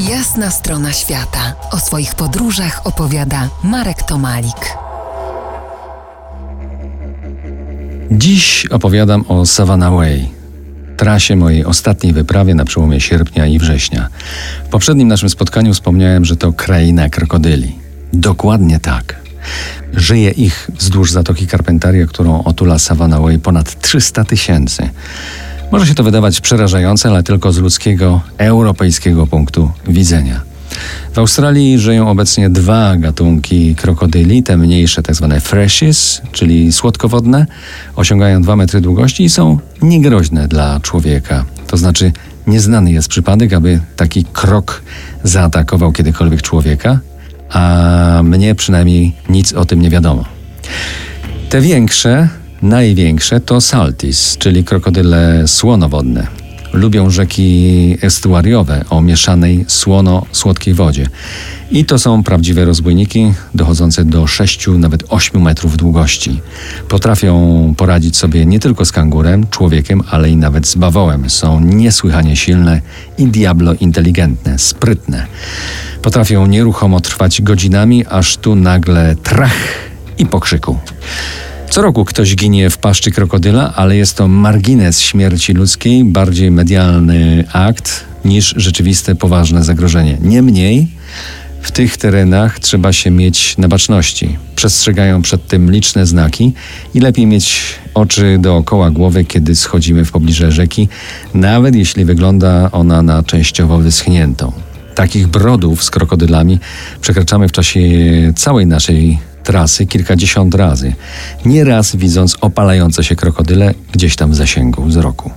Jasna strona świata. O swoich podróżach opowiada Marek Tomalik. Dziś opowiadam o Savannah Way, trasie mojej ostatniej wyprawie na przełomie sierpnia i września. W poprzednim naszym spotkaniu wspomniałem, że to kraina krokodyli. Dokładnie tak. Żyje ich wzdłuż Zatoki Carpentaria, którą otula Savannah Way ponad 300 tysięcy. Może się to wydawać przerażające, ale tylko z ludzkiego, europejskiego punktu widzenia. W Australii żyją obecnie dwa gatunki krokodyli, te mniejsze, tak zwane freshies, czyli słodkowodne, osiągają 2 metry długości i są niegroźne dla człowieka. To znaczy, nieznany jest przypadek, aby taki krok zaatakował kiedykolwiek człowieka, a mnie przynajmniej nic o tym nie wiadomo. Te większe Największe to saltis, czyli krokodyle słonowodne. Lubią rzeki estuariowe o mieszanej słono-słodkiej wodzie. I to są prawdziwe rozbójniki, dochodzące do 6, nawet 8 metrów długości. Potrafią poradzić sobie nie tylko z kangurem, człowiekiem, ale i nawet z bawołem. Są niesłychanie silne i diablo inteligentne, sprytne. Potrafią nieruchomo trwać godzinami, aż tu nagle trach i pokrzyku. Co roku ktoś ginie w paszczy krokodyla, ale jest to margines śmierci ludzkiej, bardziej medialny akt niż rzeczywiste poważne zagrożenie. Niemniej w tych terenach trzeba się mieć na baczności. Przestrzegają przed tym liczne znaki i lepiej mieć oczy dookoła głowy, kiedy schodzimy w pobliże rzeki, nawet jeśli wygląda ona na częściowo wyschniętą. Takich brodów z krokodylami przekraczamy w czasie całej naszej trasy kilkadziesiąt razy, nieraz widząc opalające się krokodyle gdzieś tam w zasięgu wzroku.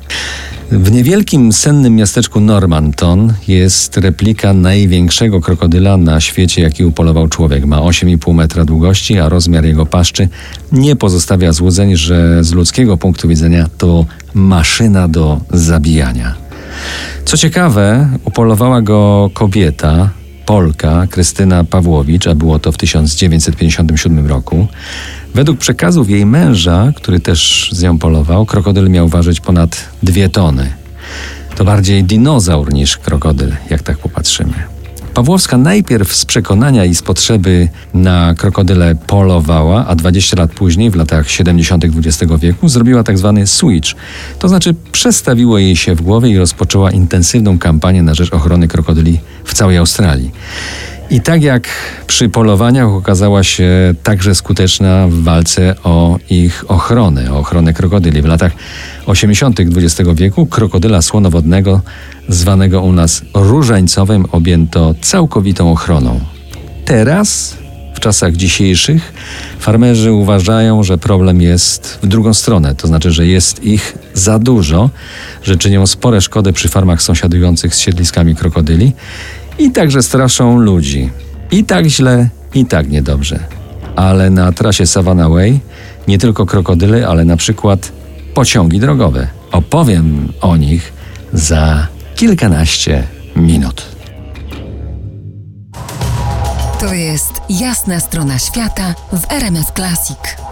W niewielkim sennym miasteczku Normanton jest replika największego krokodyla na świecie, jaki upolował człowiek. Ma 8,5 metra długości, a rozmiar jego paszczy nie pozostawia złudzeń, że z ludzkiego punktu widzenia to maszyna do zabijania. Co ciekawe, upolowała go kobieta, Polka Krystyna Pawłowicz, a było to w 1957 roku. Według przekazów jej męża, który też z nią polował, krokodyl miał ważyć ponad dwie tony. To bardziej dinozaur niż krokodyl, jak tak popatrzymy. Pawłowska najpierw z przekonania i z potrzeby na krokodyle polowała, a 20 lat później, w latach 70. XX wieku, zrobiła tak zwany switch. To znaczy przestawiło jej się w głowie i rozpoczęła intensywną kampanię na rzecz ochrony krokodyli w całej Australii. I tak jak przy polowaniach okazała się także skuteczna w walce o ich ochronę, o ochronę krokodyli. W latach 80. XX wieku krokodyla słonowodnego, zwanego u nas różańcowym, objęto całkowitą ochroną. Teraz, w czasach dzisiejszych, farmerzy uważają, że problem jest w drugą stronę, to znaczy, że jest ich za dużo, że czynią spore szkody przy farmach sąsiadujących z siedliskami krokodyli i także straszą ludzi. I tak źle, i tak niedobrze. Ale na trasie Savannah Way nie tylko krokodyle, ale na przykład pociągi drogowe. Opowiem o nich za kilkanaście minut. To jest jasna strona świata w RMS Classic.